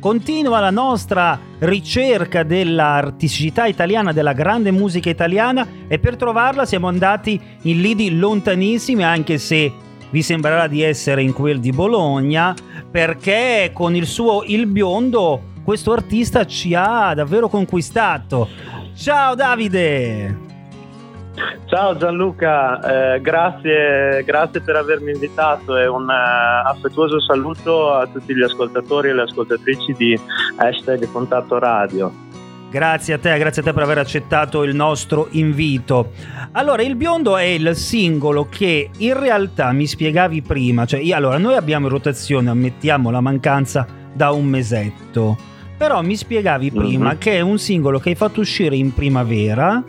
Continua la nostra ricerca dell'artisticità italiana, della grande musica italiana e per trovarla siamo andati in lidi lontanissimi anche se vi sembrerà di essere in quel di Bologna perché con il suo Il Biondo questo artista ci ha davvero conquistato. Ciao Davide! Ciao Gianluca, eh, grazie, grazie, per avermi invitato e un uh, affettuoso saluto a tutti gli ascoltatori e le ascoltatrici di hashtag Contatto Radio. Grazie a te, grazie a te per aver accettato il nostro invito. Allora, il biondo è il singolo che in realtà mi spiegavi prima, cioè io, allora noi abbiamo in rotazione, ammettiamo la mancanza da un mesetto, però mi spiegavi prima mm-hmm. che è un singolo che hai fatto uscire in primavera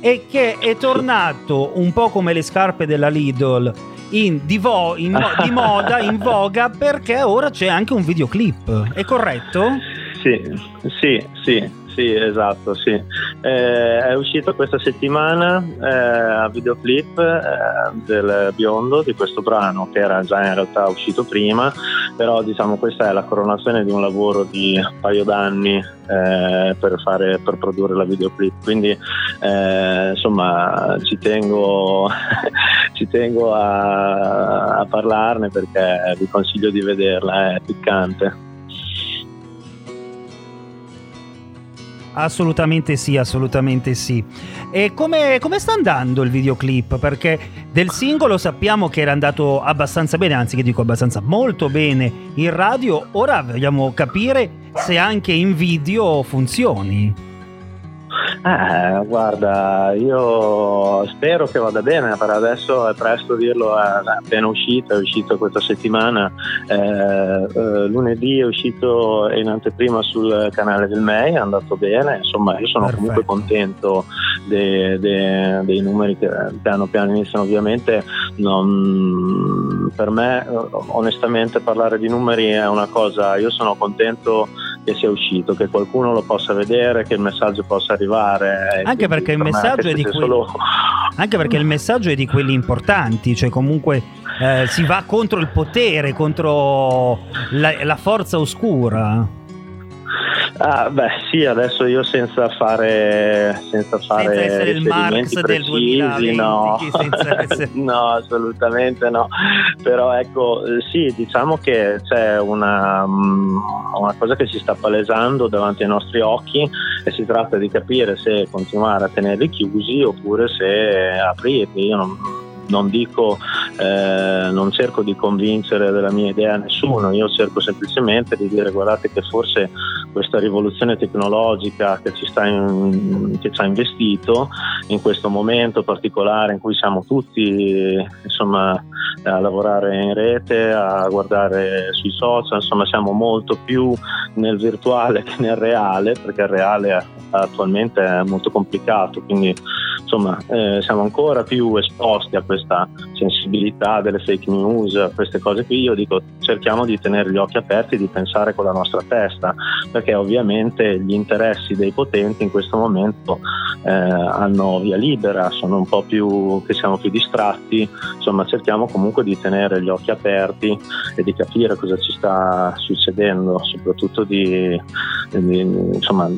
e che è tornato un po' come le scarpe della Lidl in, di, vo, in di moda, in voga, perché ora c'è anche un videoclip. È corretto? Sì, sì, sì. Sì, esatto, sì. Eh, è uscito questa settimana eh, a videoclip eh, del biondo di questo brano che era già in realtà uscito prima, però diciamo questa è la coronazione di un lavoro di un paio d'anni eh, per, fare, per produrre la videoclip. Quindi eh, insomma ci tengo, ci tengo a, a parlarne perché vi consiglio di vederla, è piccante. Assolutamente sì, assolutamente sì. E come, come, sta andando il videoclip? Perché del singolo sappiamo che era andato abbastanza bene, anzi che dico abbastanza molto bene in radio, ora vogliamo capire se anche in video funzioni. Eh, guarda, io spero che vada bene, per adesso è presto dirlo, è appena uscito, è uscito questa settimana, eh, eh, lunedì è uscito in anteprima sul canale del MEI, è andato bene, insomma io sono Perfetto. comunque contento dei, dei, dei numeri che piano piano iniziano, ovviamente non, per me onestamente parlare di numeri è una cosa, io sono contento che sia uscito, che qualcuno lo possa vedere, che il messaggio possa arrivare. Anche perché, il messaggio, è di quelli... solo... Anche perché il messaggio è di quelli importanti, cioè comunque eh, si va contro il potere, contro la, la forza oscura. Ah, beh, sì, adesso io senza fare senza fare senza essere il Marx precisi, del 2020, no. Essere... no, assolutamente no. Però ecco, sì, diciamo che c'è una, mm, una cosa che si sta palesando davanti ai nostri occhi e si tratta di capire se continuare a tenerli chiusi oppure se aprirli. Io non, non dico, eh, non cerco di convincere della mia idea a nessuno, io cerco semplicemente di dire guardate che forse questa rivoluzione tecnologica che ci, in, che ci ha investito in questo momento particolare in cui siamo tutti insomma, a lavorare in rete, a guardare sui social, insomma siamo molto più nel virtuale che nel reale, perché il reale attualmente è molto complicato, quindi insomma eh, siamo ancora più esposti a questa sensibilità delle fake news, a queste cose qui, io dico cerchiamo di tenere gli occhi aperti, di pensare con la nostra testa, perché ovviamente gli interessi dei potenti in questo momento eh, hanno via libera, sono un po' più che siamo più distratti, insomma cerchiamo comunque di tenere gli occhi aperti e di capire cosa ci sta succedendo, soprattutto di, di insomma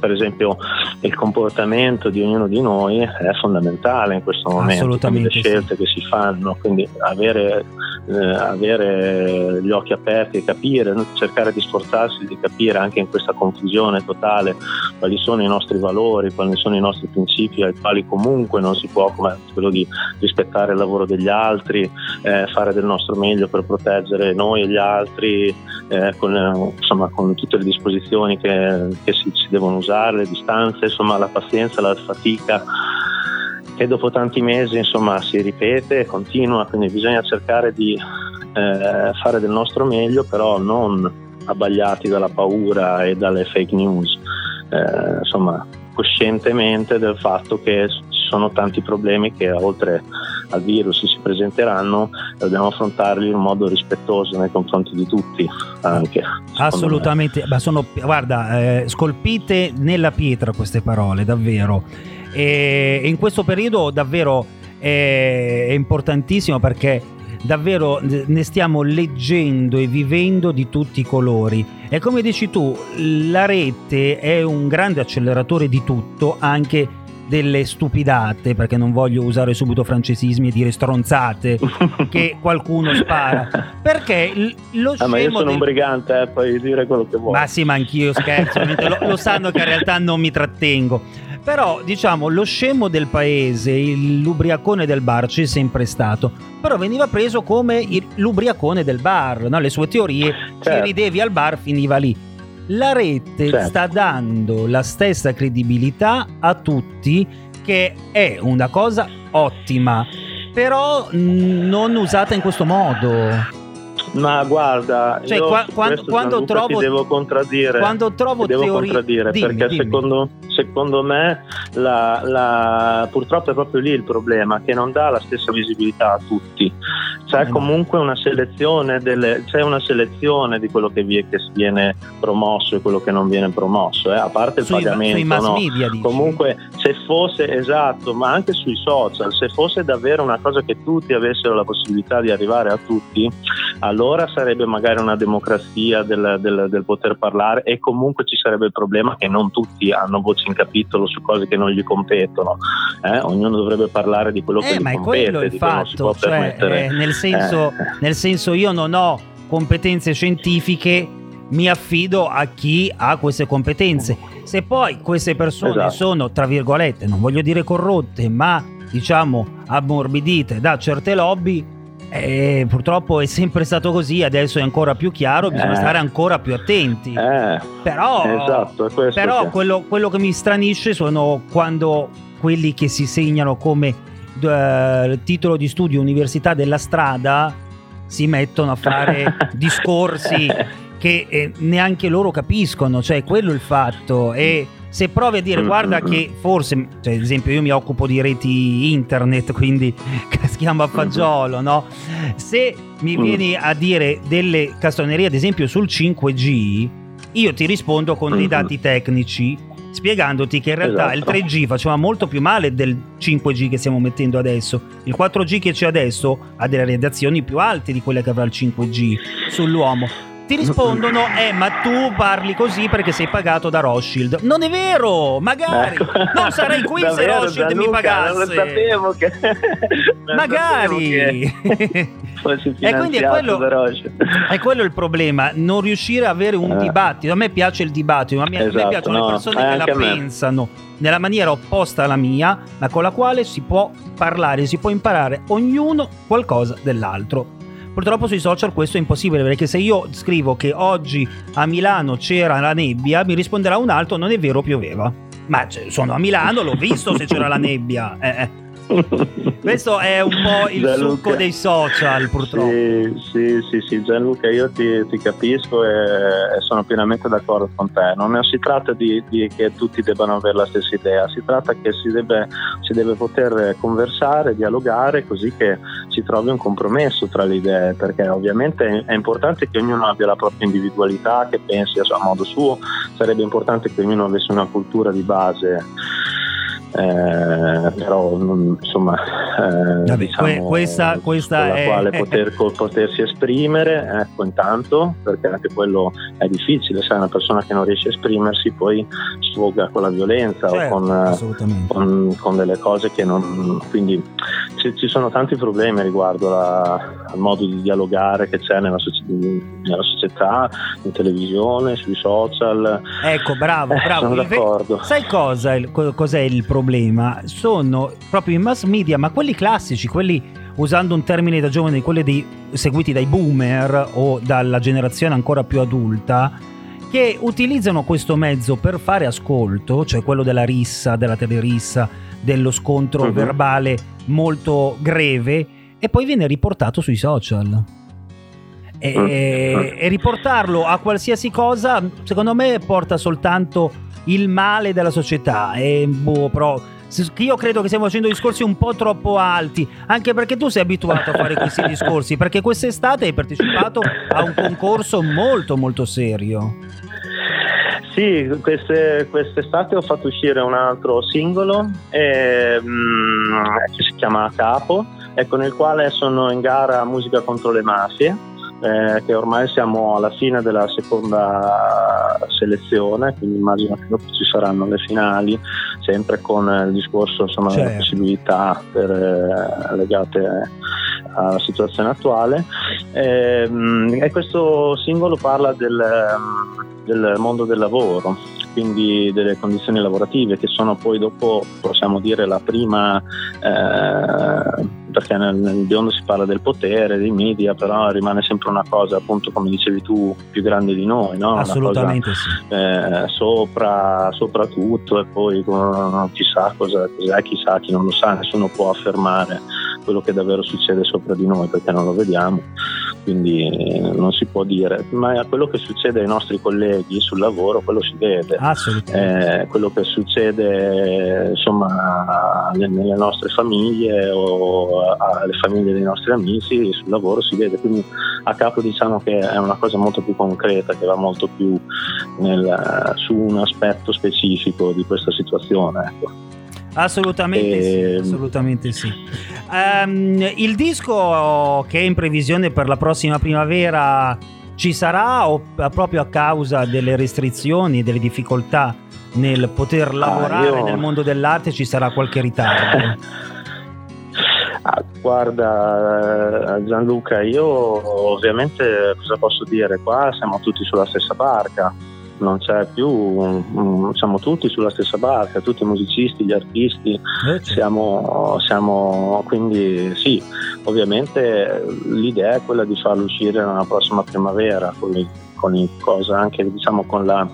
per esempio il comportamento di ognuno di noi è fondamentale in questo momento, le scelte sì. che si fanno, quindi avere, eh, avere, gli occhi aperti e capire, cercare di sforzarsi di capire anche in questa confusione totale quali sono i nostri valori, quali sono i nostri principi ai quali comunque non si può, come quello di rispettare il lavoro degli altri, eh, fare del nostro meglio per proteggere noi e gli altri eh, con, insomma, con, tutte le disposizioni che, che si, si devono usare le distanze, insomma la pazienza, la fatica che dopo tanti mesi insomma si ripete e continua, quindi bisogna cercare di eh, fare del nostro meglio, però non abbagliati dalla paura e dalle fake news, eh, insomma coscientemente del fatto che ci sono tanti problemi che oltre al virus si presenteranno dobbiamo affrontarli in modo rispettoso nei confronti di tutti anche assolutamente ma sono guarda eh, scolpite nella pietra queste parole davvero e in questo periodo davvero è, è importantissimo perché davvero ne stiamo leggendo e vivendo di tutti i colori. E come dici tu, la rete è un grande acceleratore di tutto, anche delle stupidate, perché non voglio usare subito francesismi e dire stronzate, che qualcuno spara. Perché lo ah, ma io sono del... un brigante, eh, puoi dire quello che vuoi. Ma sì, ma anch'io scherzo, lo, lo sanno che in realtà non mi trattengo. Però, diciamo, lo scemo del paese, l'ubriacone del bar c'è sempre stato. Però veniva preso come il, l'ubriacone del bar, no? le sue teorie, certo. ci ridevi al bar, finiva lì. La rete certo. sta dando la stessa credibilità a tutti, che è una cosa ottima, però non usata in questo modo. Ma guarda, cioè, qua, quando, quando trovo, devo contraddire. Quando trovo devo teorie, contraddire dimmi, perché dimmi. Secondo, secondo, me la, la, purtroppo è proprio lì il problema, che non dà la stessa visibilità a tutti. C'è eh comunque una selezione, delle, c'è una selezione di quello che, vie, che, viene promosso e quello che non viene promosso, eh? a parte il sui, pagamento. Sui mass no? media, dici. Comunque, se fosse esatto, ma anche sui social, se fosse davvero una cosa che tutti avessero la possibilità di arrivare a tutti, allora sarebbe magari una democrazia del, del, del, poter parlare e comunque ci sarebbe il problema che non tutti hanno voce in capitolo su cose che non gli competono. Eh? Ognuno dovrebbe parlare di quello eh, che ma gli è quello il fatto, cioè, eh, nel, senso, eh. nel senso io non ho competenze scientifiche mi affido a chi ha queste competenze. Se poi queste persone esatto. sono, tra virgolette, non voglio dire corrotte, ma diciamo ammorbidite da certe lobby, eh, purtroppo è sempre stato così, adesso è ancora più chiaro, bisogna eh. stare ancora più attenti. Eh. Però, esatto, però che... quello, quello, che mi stranisce sono quando quelli che si segnano come uh, titolo di studio Università della Strada si mettono a fare discorsi che eh, neanche loro capiscono, cioè quello è il fatto. E se provi a dire guarda che forse, cioè, ad esempio io mi occupo di reti internet, quindi caschiamo a fagiolo, no? Se mi mm. vieni a dire delle castronerie, ad esempio sul 5G, io ti rispondo con dei dati tecnici spiegandoti che in realtà esatto. il 3G faceva molto più male del 5G che stiamo mettendo adesso. Il 4G che c'è adesso ha delle radiazioni più alte di quelle che avrà il 5G sull'uomo ti rispondono eh ma tu parli così perché sei pagato da Rothschild. Non è vero magari. Ecco. non sarei qui se Rothschild mi pagasse non sapevo che non magari sapevo che e quindi è quello, è quello, il problema non riuscire a avere un eh. dibattito. A me piace il dibattito ma a me, esatto, piacciono no, le persone che la pensano nella maniera opposta alla mia ma con la quale si può parlare si può imparare ognuno qualcosa dell'altro Purtroppo sui social questo è impossibile perché se io scrivo che oggi a Milano c'era la nebbia, mi risponderà un altro non è vero pioveva. Ma sono a Milano, l'ho visto se c'era la nebbia. Eh, eh. Questo è un po' il Gianluca, succo dei social, purtroppo. Sì, sì, sì, sì Gianluca, io ti, ti capisco e, e, sono pienamente d'accordo con te. Non si tratta di, di, che tutti debbano avere la stessa idea, si tratta che si deve, si deve poter conversare, dialogare così che si trovi un compromesso tra le idee, perché ovviamente è importante che ognuno abbia la propria individualità, che pensi a modo suo, sarebbe importante che ognuno avesse una cultura di base eh, però insomma eh, diciamo, questa, questa con è... la quale poter, potersi esprimere ecco intanto perché anche quello è difficile sai una persona che non riesce a esprimersi poi sfoga con la violenza certo, o con, con, con, delle cose che non quindi ci, ci sono tanti problemi riguardo la, al modo di dialogare che c'è nella, nella, società in televisione sui social. Ecco bravo eh, bravo. sono d'accordo. sai cosa, cos'è il problema problema? Sono proprio i mass media, ma quelli classici, quelli usando un termine da giovane, quelli dei, seguiti dai boomer o dalla generazione ancora più adulta, che utilizzano questo mezzo per fare ascolto, cioè quello della rissa, della telerissa, dello scontro uh-huh. verbale molto greve, e poi viene riportato sui social. E, uh-huh. e riportarlo a qualsiasi cosa, secondo me, porta soltanto il male della società. E boh, però io credo che stiamo facendo discorsi un po' troppo alti, anche perché tu sei abituato a fare questi discorsi, perché quest'estate hai partecipato a un concorso molto molto serio. Sì, queste, quest'estate ho fatto uscire un altro singolo eh, che si chiama Capo ecco, nel quale sono in gara Musica contro le mafie eh, che ormai siamo alla fine della seconda selezione, quindi immagino che dopo ci saranno le finali, sempre con il discorso insomma, certo. delle possibilità per, eh, legate alla situazione attuale. E, ehm, e questo singolo parla del, del mondo del lavoro quindi delle condizioni lavorative che sono poi dopo possiamo dire la prima eh, perché nel, nel biondo si parla del potere, dei media, però rimane sempre una cosa, appunto, come dicevi tu, più grande di noi, no? Assolutamente cosa, sì. Eh, sopra, sopra, tutto e poi chissà cosa, cos'è, chissà chi non lo sa, nessuno può affermare quello che davvero succede sopra di noi perché non lo vediamo, quindi non si può dire, ma quello che succede ai nostri colleghi sul lavoro, quello si vede. Eh, quello che succede insomma nelle nostre famiglie o alle famiglie dei nostri amici, sul lavoro si vede, quindi a capo diciamo che è una cosa molto più concreta che va molto più nel, su un aspetto specifico di questa situazione. Ecco. Assolutamente e... sì, assolutamente sì. Um, il disco che è in previsione per la prossima primavera ci sarà o proprio a causa delle restrizioni, delle difficoltà nel poter ah, lavorare ah, io... nel mondo dell'arte ci sarà qualche ritardo? Ah, guarda eh, Gianluca, io ovviamente cosa posso dire? Qua siamo tutti sulla stessa barca, non c'è più, siamo tutti sulla stessa barca, tutti i musicisti, gli artisti, eh, siamo, siamo, quindi sì, ovviamente l'idea è quella di farlo uscire nella prossima primavera, con, i, con i cosa, anche diciamo con la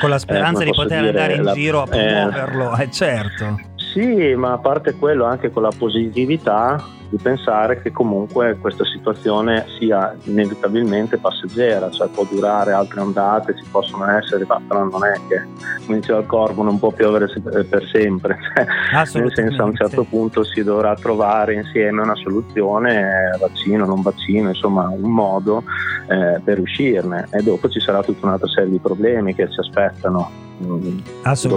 con la speranza eh, di poter dire, andare in la, giro a eh, promuoverlo, eh, certo. Sì, ma a parte quello anche con la positività di pensare che comunque questa situazione sia inevitabilmente passeggera, cioè può durare altre ondate, ci possono essere, ma però non è che, come diceva il corvo, non può piovere per sempre, cioè, nel senso a un certo punto si dovrà trovare insieme una soluzione, vaccino, non vaccino, insomma un modo eh, per uscirne e dopo ci sarà tutta un'altra serie di problemi che ci aspettano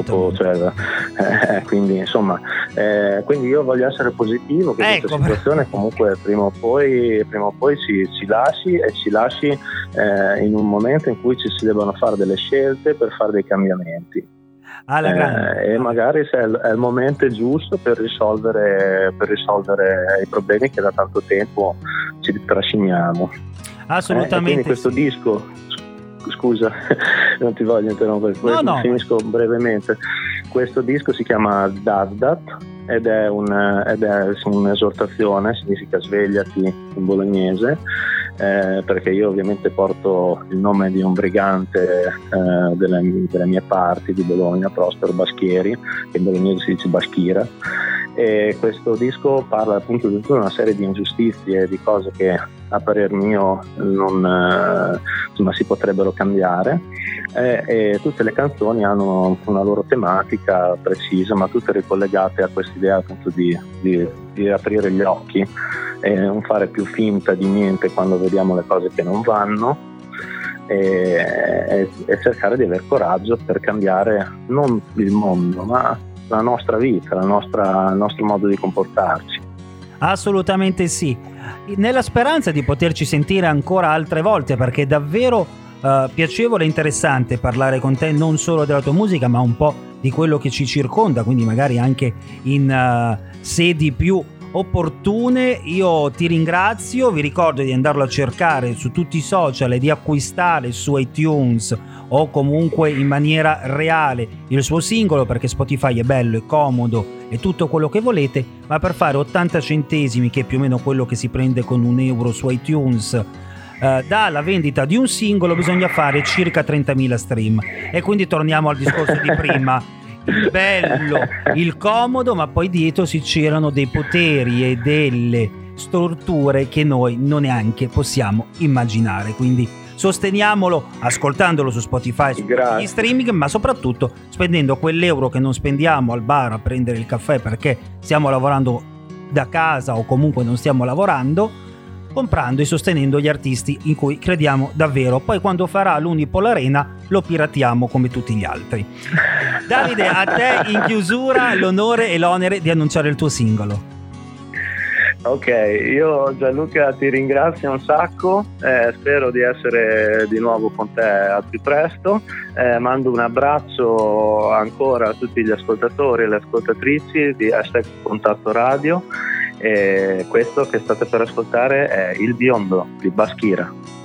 Dopo, cioè, eh, quindi insomma eh, quindi io voglio essere positivo che ecco. questa situazione comunque prima o poi, prima o poi si, si, lasci e si lasci eh, in un momento in cui ci si debbano fare delle scelte per fare dei cambiamenti eh, e magari se è, il momento giusto per risolvere, per risolvere i problemi che da tanto tempo ci trasciniamo assolutamente eh, quindi questo disco scusa, non ti voglio interrompere, no, no. finisco brevemente. Questo disco si chiama Dazdat ed è, un, ed è un'esortazione, significa svegliati in bolognese, eh, perché io ovviamente porto il nome di un brigante eh, delle, delle, mie parti di Bologna, Prospero Baschieri, che in bolognese si dice Baschira e questo disco parla appunto di tutta una serie di ingiustizie, di cose che a parer mio non, eh, insomma, si potrebbero cambiare e, e, tutte le canzoni hanno una loro tematica precisa ma tutte ricollegate a quest'idea appunto di, di, di aprire gli occhi e non fare più finta di niente quando vediamo le cose che non vanno e, e, cercare di avere coraggio per cambiare non il mondo ma la nostra vita, la nostra, il nostro modo di comportarci. Assolutamente sì, nella speranza di poterci sentire ancora altre volte perché è davvero uh, piacevole e interessante parlare con te non solo della tua musica ma un po' di quello che ci circonda, quindi magari anche in uh, sedi più opportune. Io ti ringrazio, vi ricordo di andarlo a cercare su tutti i social e di acquistare su iTunes o comunque in maniera reale il suo singolo perché Spotify è bello, è comodo e tutto quello che volete, ma per fare 80 centesimi che è più o meno quello che si prende con un euro su iTunes eh, dalla vendita di un singolo bisogna fare circa 30.000 stream e quindi torniamo al discorso di prima il bello, il comodo, ma poi dietro si c'erano dei poteri e delle storture che noi non neanche possiamo immaginare. Quindi sosteniamolo ascoltandolo su Spotify, su gli streaming, ma soprattutto spendendo quell'euro che non spendiamo al bar a prendere il caffè perché stiamo lavorando da casa o comunque non stiamo lavorando comprando e sostenendo gli artisti in cui crediamo davvero. Poi quando farà l'Unipol Arena lo piratiamo come tutti gli altri. Davide, a te in chiusura l'onore e l'onere di annunciare il tuo singolo. Ok, io Gianluca ti ringrazio un sacco, eh, spero di essere di nuovo con te al più presto, eh, mando un abbraccio ancora a tutti gli ascoltatori e le ascoltatrici di Hashtag Contatto Radio e questo che state per ascoltare è Il Biondo di Baschira.